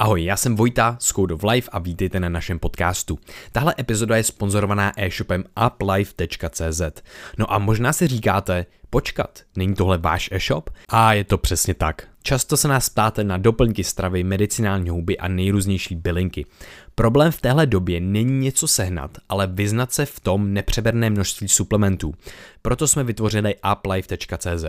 Ahoj, já jsem Vojta z Code of Life a vítejte na našem podcastu. Tahle epizoda je sponzorovaná e-shopem uplife.cz. No a možná si říkáte, počkat, není tohle váš e-shop? A je to přesně tak. Často se nás ptáte na doplňky stravy, medicinální houby a nejrůznější bylinky. Problém v téhle době není něco sehnat, ale vyznat se v tom nepřeberné množství suplementů. Proto jsme vytvořili uplife.cz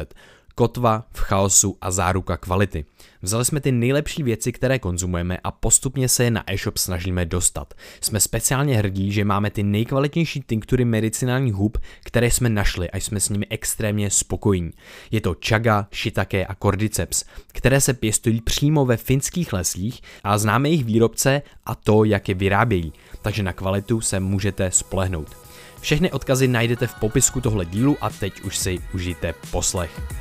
kotva v chaosu a záruka kvality. Vzali jsme ty nejlepší věci, které konzumujeme a postupně se je na e-shop snažíme dostat. Jsme speciálně hrdí, že máme ty nejkvalitnější tinktury medicinálních hub, které jsme našli a jsme s nimi extrémně spokojení. Je to chaga, shiitake a cordyceps, které se pěstují přímo ve finských lesích a známe jejich výrobce a to, jak je vyrábějí, takže na kvalitu se můžete spolehnout. Všechny odkazy najdete v popisku tohle dílu a teď už si užijte poslech.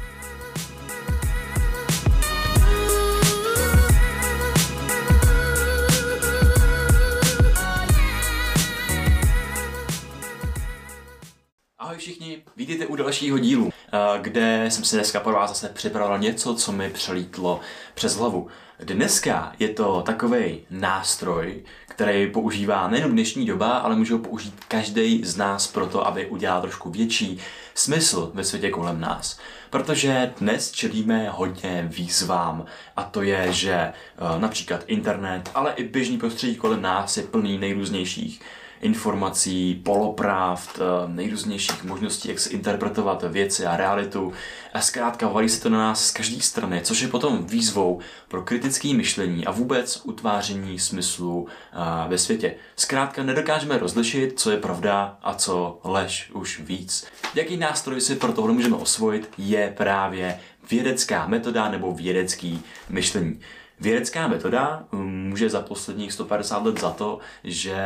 Všichni, vítejte u dalšího dílu, eh, kde jsem si dneska pro vás zase připravil něco, co mi přelítlo přes hlavu. Dneska je to takový nástroj, který používá nejen dnešní doba, ale může ho použít každý z nás pro to, aby udělal trošku větší smysl ve světě kolem nás. Protože dnes čelíme hodně výzvám a to je, že eh, například internet, ale i běžný prostředí kolem nás je plný nejrůznějších informací, polopravd, eh, nejrůznějších možností, jak se interpretovat věci a realitu. A zkrátka valí se to na nás z každé strany, což je potom výzvou pro kritické myšlení a vůbec utváření smyslu eh, ve světě. Zkrátka nedokážeme rozlišit, co je pravda a co lež už víc. Jaký nástroj si pro tohle můžeme osvojit, je právě vědecká metoda nebo vědecký myšlení. Vědecká metoda um, může za posledních 150 let za to, že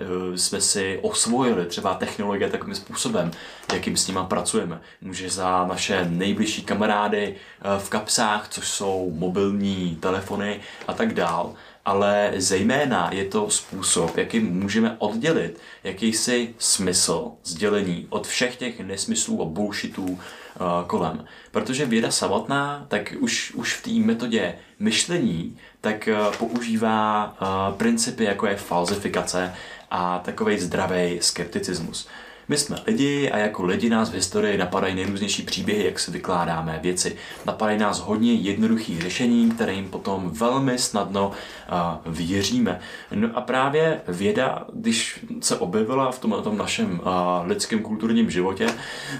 uh, jsme si osvojili třeba technologie takovým způsobem, jakým s nima pracujeme. Může za naše nejbližší kamarády uh, v kapsách, což jsou mobilní telefony a tak dál, ale zejména je to způsob, jakým můžeme oddělit jakýsi smysl sdělení od všech těch nesmyslů a bullshitů, Eh, kolem. Protože věda samotná, tak už, už v té metodě myšlení, tak eh, používá eh, principy, jako je falzifikace a takový zdravý skepticismus. My jsme lidi a jako lidi nás v historii napadají nejrůznější příběhy, jak si vykládáme věci. Napadají nás hodně jednoduchých řešení, které jim potom velmi snadno uh, věříme. No a právě věda, když se objevila v tom, tom našem uh, lidském kulturním životě,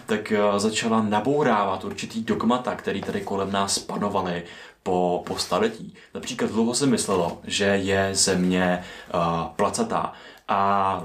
tak uh, začala nabourávat určitý dogmata, který tady kolem nás panovaly po, po staletí. Například dlouho se myslelo, že je země uh, placatá a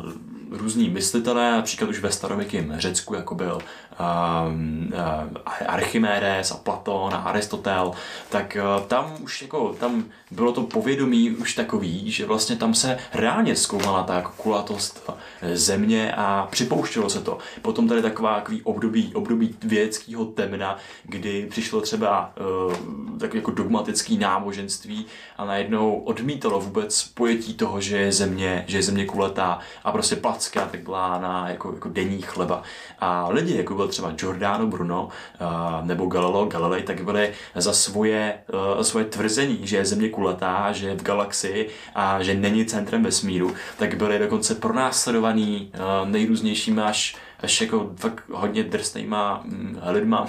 různí myslitelé, například už ve starověkém Řecku, jako byl um, uh, Archimedes a Platon a Aristotel, tak uh, tam už jako, tam bylo to povědomí už takový, že vlastně tam se reálně zkoumala ta kulatost země a připouštělo se to. Potom tady taková takový období, období vědeckého temna, kdy přišlo třeba uh, takový jako dogmatický náboženství a najednou odmítalo vůbec pojetí toho, že je země, že je země kulatá a prostě placka tak byla na jako, jako denní chleba. A lidi, jako byl třeba Giordano Bruno uh, nebo Galileo Galilei, tak byli za svoje, uh, svoje tvrzení, že je země kulatá, že je v galaxii a že není centrem vesmíru, tak byli dokonce pronásledovaný uh, nejrůznějšími až až jako fakt hodně drsnýma hm, lidma.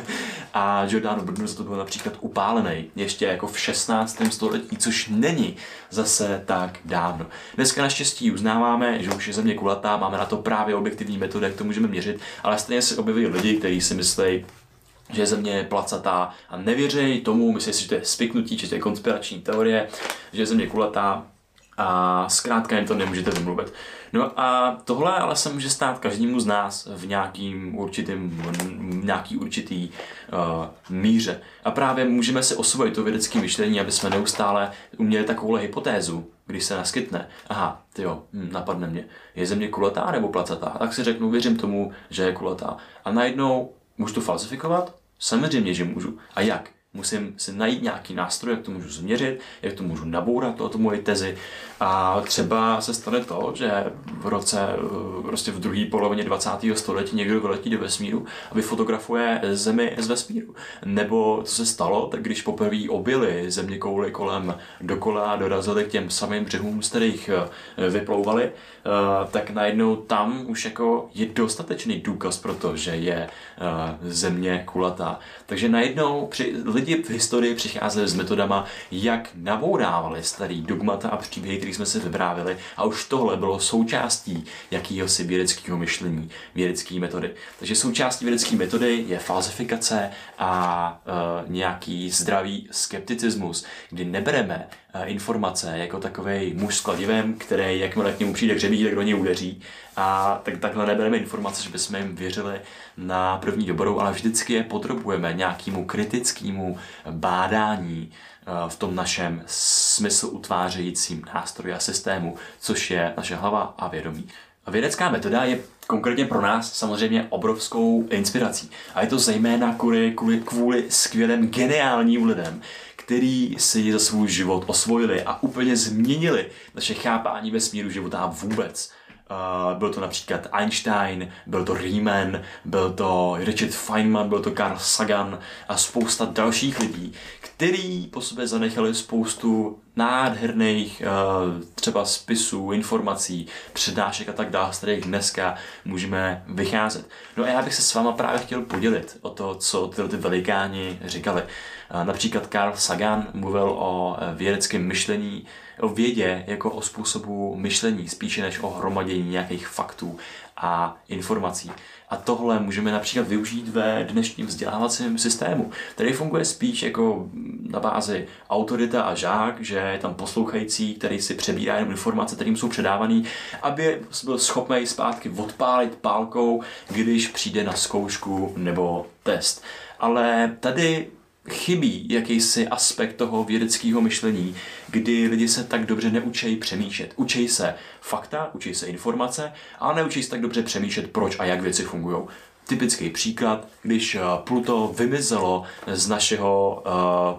a Giordano Bruno za to byl například upálený ještě jako v 16. století, což není zase tak dávno. Dneska naštěstí uznáváme, že už je země kulatá, máme na to právě objektivní metody, jak to můžeme měřit, ale stejně se objeví lidi, kteří si myslí, že země je placatá a nevěří tomu, myslí si, že to je spiknutí, že to je konspirační teorie, že země kulatá a zkrátka jim to nemůžete vymluvit. No a tohle ale se může stát každému z nás v nějakým určitým, nějaký určitý uh, míře. A právě můžeme si osvojit to vědecké myšlení, aby jsme neustále uměli takovouhle hypotézu, když se naskytne. Aha, ty jo, hm, napadne mě. Je země kulatá nebo placatá? Tak si řeknu, věřím tomu, že je kulatá. A najednou můžu to falsifikovat? Samozřejmě, že můžu. A jak? Musím si najít nějaký nástroj, jak to můžu změřit, jak to můžu nabourat, to, to moje tezi. A třeba se stane to, že v roce, eh, prostě v druhé polovině 20. století někdo vyletí do vesmíru a vyfotografuje Zemi z vesmíru. Nebo co se stalo, tak když poprvé objeli země kouly kolem dokola a dorazili k těm samým břehům, z kterých eh, vyplouvali, eh, tak najednou tam už jako je dostatečný důkaz pro to, že je země kulatá. Takže najednou při, lidi v historii přicházeli s metodama, jak nabourávali starý dogmata a příběhy, který jsme si vybrávili a už tohle bylo součástí jakýhosi vědeckého myšlení, vědecké metody. Takže součástí vědecké metody je falsifikace a e, nějaký zdravý skepticismus, kdy nebereme informace jako takový muž s kladivem, který jakmile k němu přijde křebí, tak do něj udeří. A tak, takhle nebereme informace, že bychom jim věřili na první dobrou, ale vždycky je podrobujeme nějakému kritickému bádání eh, v tom našem smysl utvářejícím nástroji a systému, což je naše hlava a vědomí. Vědecká metoda je konkrétně pro nás samozřejmě obrovskou inspirací. A je to zejména kvůli, kvůli skvělým geniálním lidem, který si za svůj život osvojili a úplně změnili naše chápání vesmíru života vůbec. Uh, byl to například Einstein, byl to Riemann, byl to Richard Feynman, byl to Carl Sagan a spousta dalších lidí, který po sobě zanechali spoustu nádherných uh, třeba spisů, informací, přednášek a tak dále, z kterých dneska můžeme vycházet. No a já bych se s váma právě chtěl podělit o to, co tyhle ty velikáni říkali. Uh, například Carl Sagan mluvil o vědeckém myšlení, vědě jako o způsobu myšlení, spíše než o hromadění nějakých faktů a informací. A tohle můžeme například využít ve dnešním vzdělávacím systému, který funguje spíš jako na bázi autorita a žák, že je tam poslouchající, který si přebírá jenom informace, kterým jsou předávaný, aby byl schopný zpátky odpálit pálkou, když přijde na zkoušku nebo test. Ale tady chybí jakýsi aspekt toho vědeckého myšlení, kdy lidi se tak dobře neučí přemýšlet. Učí se fakta, učí se informace, ale neučí se tak dobře přemýšlet, proč a jak věci fungují. Typický příklad, když eh, Pluto vymizelo z našeho,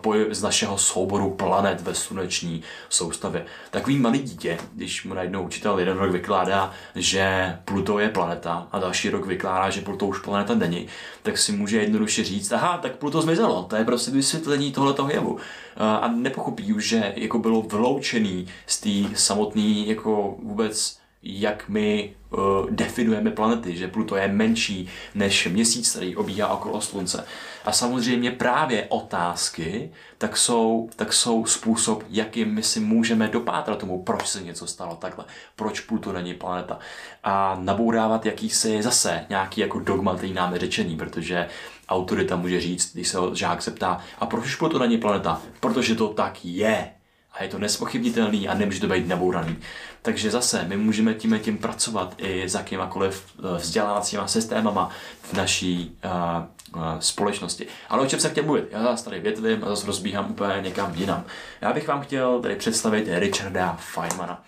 eh, z našeho souboru planet ve sluneční soustavě. Takový malý dítě, když mu najednou učitel jeden rok vykládá, že Pluto je planeta a další rok vykládá, že Pluto už planeta není, tak si může jednoduše říct, aha, tak Pluto zmizelo, to je prostě vysvětlení tohoto jevu. Eh, a nepochopí už, že jako bylo vyloučený z té samotné jako vůbec jak my uh, definujeme planety, že Pluto je menší než měsíc, který obíhá okolo Slunce. A samozřejmě právě otázky tak jsou, tak jsou způsob, jakým my si můžeme dopátrat tomu, proč se něco stalo takhle, proč Pluto není planeta. A nabourávat jakýsi zase nějaký jako dogma, který nám je řečený, protože autorita může říct, když se žák se ptá, a proč Pluto není planeta? Protože to tak je a je to nespochybnitelný a nemůže to být nabouraný. Takže zase my můžeme tím tím pracovat i s jakýmakoliv eh, vzdělávacíma systémama v naší uh, uh, společnosti. Ale o čem se chtěl mluvit? Já zase tady větvím a zase rozbíhám úplně někam jinam. Já bych vám chtěl tady představit Richarda Feynmana.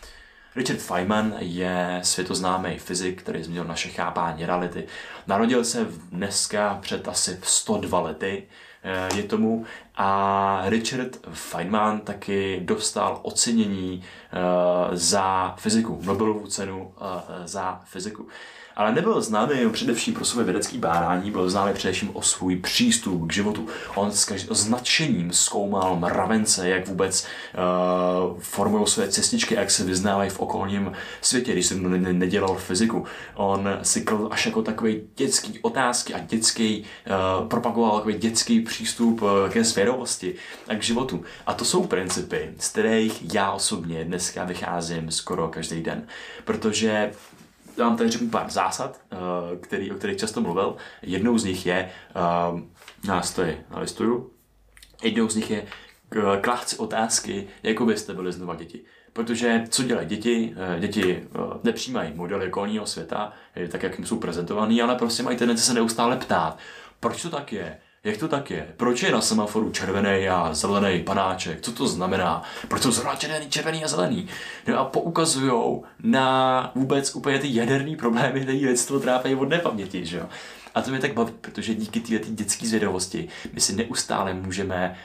Richard Feynman je světoznámý fyzik, který změnil naše chápání reality. Narodil se dneska před asi 102 lety Eh, je tomu. A Richard Feynman taky dostal ocenění eh, za fyziku, Nobelovu cenu eh, za fyziku ale nebyl známý především pro své vědecké bádání, byl známý především o svůj přístup k životu. On s značením zkoumal mravence, jak vůbec uh, formují své cestičky, jak se vyznávají v okolním světě, když jsem ne- nedělal fyziku. On si kladl až jako takový dětský otázky a dětský, uh, propagoval takový dětský přístup uh, ke svědomosti a k životu. A to jsou principy, z kterých já osobně dneska vycházím skoro každý den. Protože vám tady řeknu pár zásad, eh, který, o kterých často mluvil. Jednou z nich je, uh, já to nalistuju, jednou z nich je klást si otázky, jako byste byli znova děti. Protože co dělají děti? Eh, děti nepřijímají modely okolního světa, tak jak jim jsou prezentovaný, ale prostě mají tendenci se neustále ptát, proč to tak je, jak to tak je? Proč je na semaforu červený a zelený panáček? Co to znamená? Proč jsou zrovna červený, červený a zelený? No a poukazují na vůbec úplně ty jaderný problémy, které lidstvo trápí od nepaměti, že jo? A to mě tak baví, protože díky této dětské zvědavosti my si neustále můžeme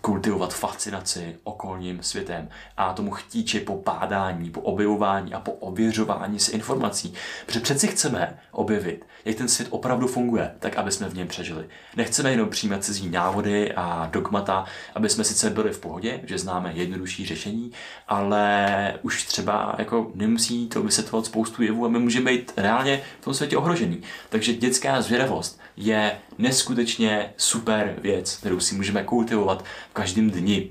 kultivovat fascinaci okolním světem a tomu chtíči po pádání, po objevování a po ověřování si informací. Protože přeci chceme objevit, jak ten svět opravdu funguje, tak aby jsme v něm přežili. Nechceme jenom přijímat cizí návody a dogmata, aby jsme sice byli v pohodě, že známe jednodušší řešení, ale už třeba jako nemusí to vysvětlovat spoustu jevů a my můžeme být reálně v tom světě ohrožený. Takže dětská zvědavost je neskutečně super věc, kterou si můžeme kultivovat v každém dni.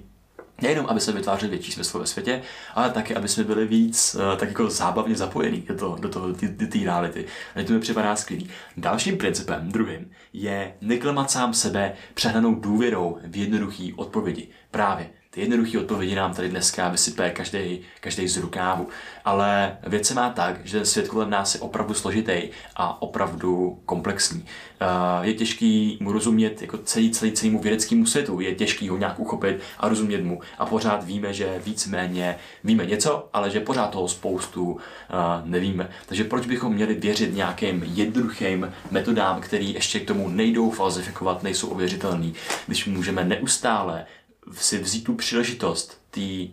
Nejenom, aby se vytvářel větší smysl ve světě, ale taky, aby jsme byli víc uh, tak jako zábavně zapojení do toho, do toho, té reality. A to mi připadá skvělý. Dalším principem, druhým, je neklamat sám sebe přehnanou důvěrou v jednoduché odpovědi. Právě ty jednoduché odpovědi nám tady dneska vysype každý, každý z rukávu. Ale věc se má tak, že svět kolem nás je opravdu složitý a opravdu komplexní. Je těžký mu rozumět jako celý, celý celému vědeckému světu, je těžký ho nějak uchopit a rozumět mu. A pořád víme, že víceméně víme něco, ale že pořád toho spoustu nevíme. Takže proč bychom měli věřit nějakým jednoduchým metodám, které ještě k tomu nejdou falzifikovat, nejsou ověřitelný, když můžeme neustále si vzít tu příležitost té uh,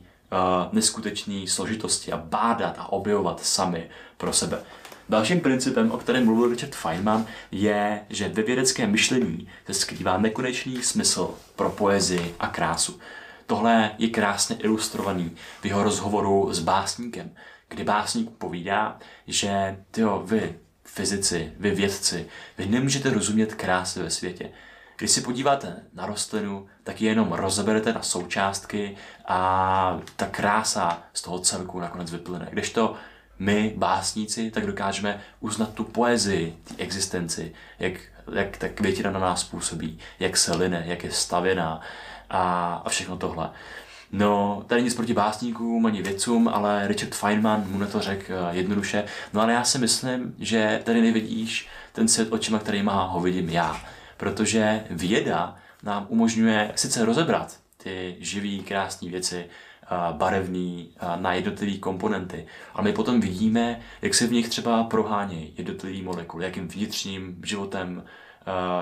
neskutečné složitosti a bádat a objevovat sami pro sebe. Dalším principem, o kterém mluvil Richard Feynman, je, že ve vědeckém myšlení se skrývá nekonečný smysl pro poezii a krásu. Tohle je krásně ilustrovaný v jeho rozhovoru s básníkem, kdy básník povídá, že tyjo, vy, fyzici, vy vědci, vy nemůžete rozumět krásy ve světě. Když se podíváte na rostlinu, tak ji jenom rozeberete na součástky a ta krása z toho celku nakonec vyplyne. Kdežto my, básníci, tak dokážeme uznat tu poezii, ty existenci, jak, jak ta květina na nás působí, jak se line, jak je stavěná a, a všechno tohle. No, tady nic proti básníkům ani vědcům, ale Richard Feynman mu na to řekl eh, jednoduše. No ale já si myslím, že tady nevidíš ten svět očima, který má, ho vidím já protože věda nám umožňuje sice rozebrat ty živý, krásné věci, barevný na jednotlivé komponenty. Ale my potom vidíme, jak se v nich třeba prohánějí jednotlivé molekuly, jakým vnitřním životem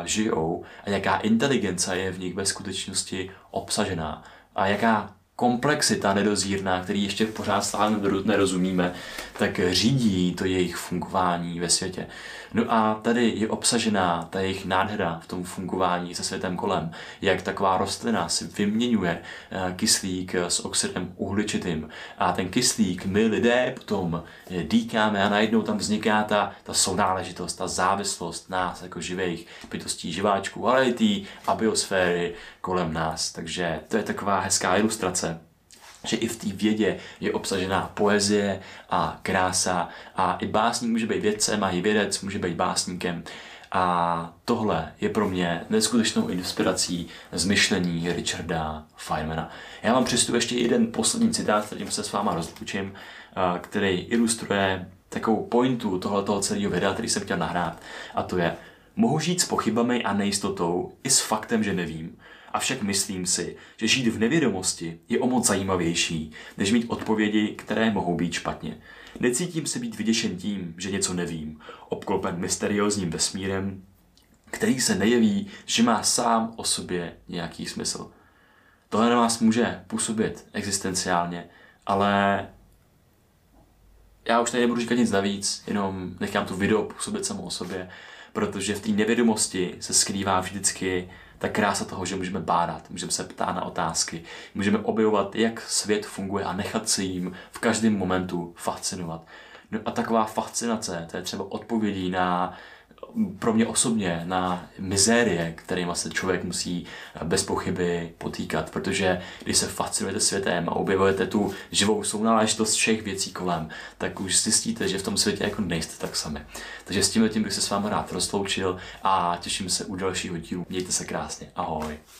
žijou a jaká inteligence je v nich ve skutečnosti obsažená a jaká komplexita nedozírná, který ještě pořád stále nerozumíme, tak řídí to jejich fungování ve světě. No a tady je obsažená ta jejich nádhera v tom fungování se světem kolem, jak taková rostlina si vyměňuje eh, kyslík s oxidem uhličitým a ten kyslík my lidé potom dýkáme a najednou tam vzniká ta, ta sounáležitost, ta závislost nás jako živých bytostí, živáčků, ale i té abiosféry kolem nás. Takže to je taková hezká ilustrace že i v té vědě je obsažená poezie a krása a i básník může být vědcem a i vědec může být básníkem. A tohle je pro mě neskutečnou inspirací z myšlení Richarda Feynmana. Já vám přestu ještě jeden poslední citát, kterým se s váma rozlučím, který ilustruje takovou pointu tohoto celého videa, který jsem chtěl nahrát. A to je, mohu žít s pochybami a nejistotou i s faktem, že nevím. Avšak myslím si, že žít v nevědomosti je o moc zajímavější, než mít odpovědi, které mohou být špatně. Necítím se být vyděšen tím, že něco nevím, obklopen mysteriózním vesmírem, který se nejeví, že má sám o sobě nějaký smysl. Tohle na vás může působit existenciálně, ale já už tady nebudu říkat nic navíc, jenom nechám tu video působit samo o sobě, protože v té nevědomosti se skrývá vždycky ta krása toho, že můžeme bádat, můžeme se ptát na otázky, můžeme objevovat, jak svět funguje a nechat se jim v každém momentu fascinovat. No a taková fascinace, to je třeba odpovědí na pro mě osobně na mizérie, kterými se člověk musí bez pochyby potýkat, protože když se fascinujete světem a objevujete tu živou sounáležitost všech věcí kolem, tak už zjistíte, že v tom světě jako nejste tak sami. Takže s tím tím bych se s vámi rád rozloučil a těším se u dalšího dílu. Mějte se krásně. Ahoj.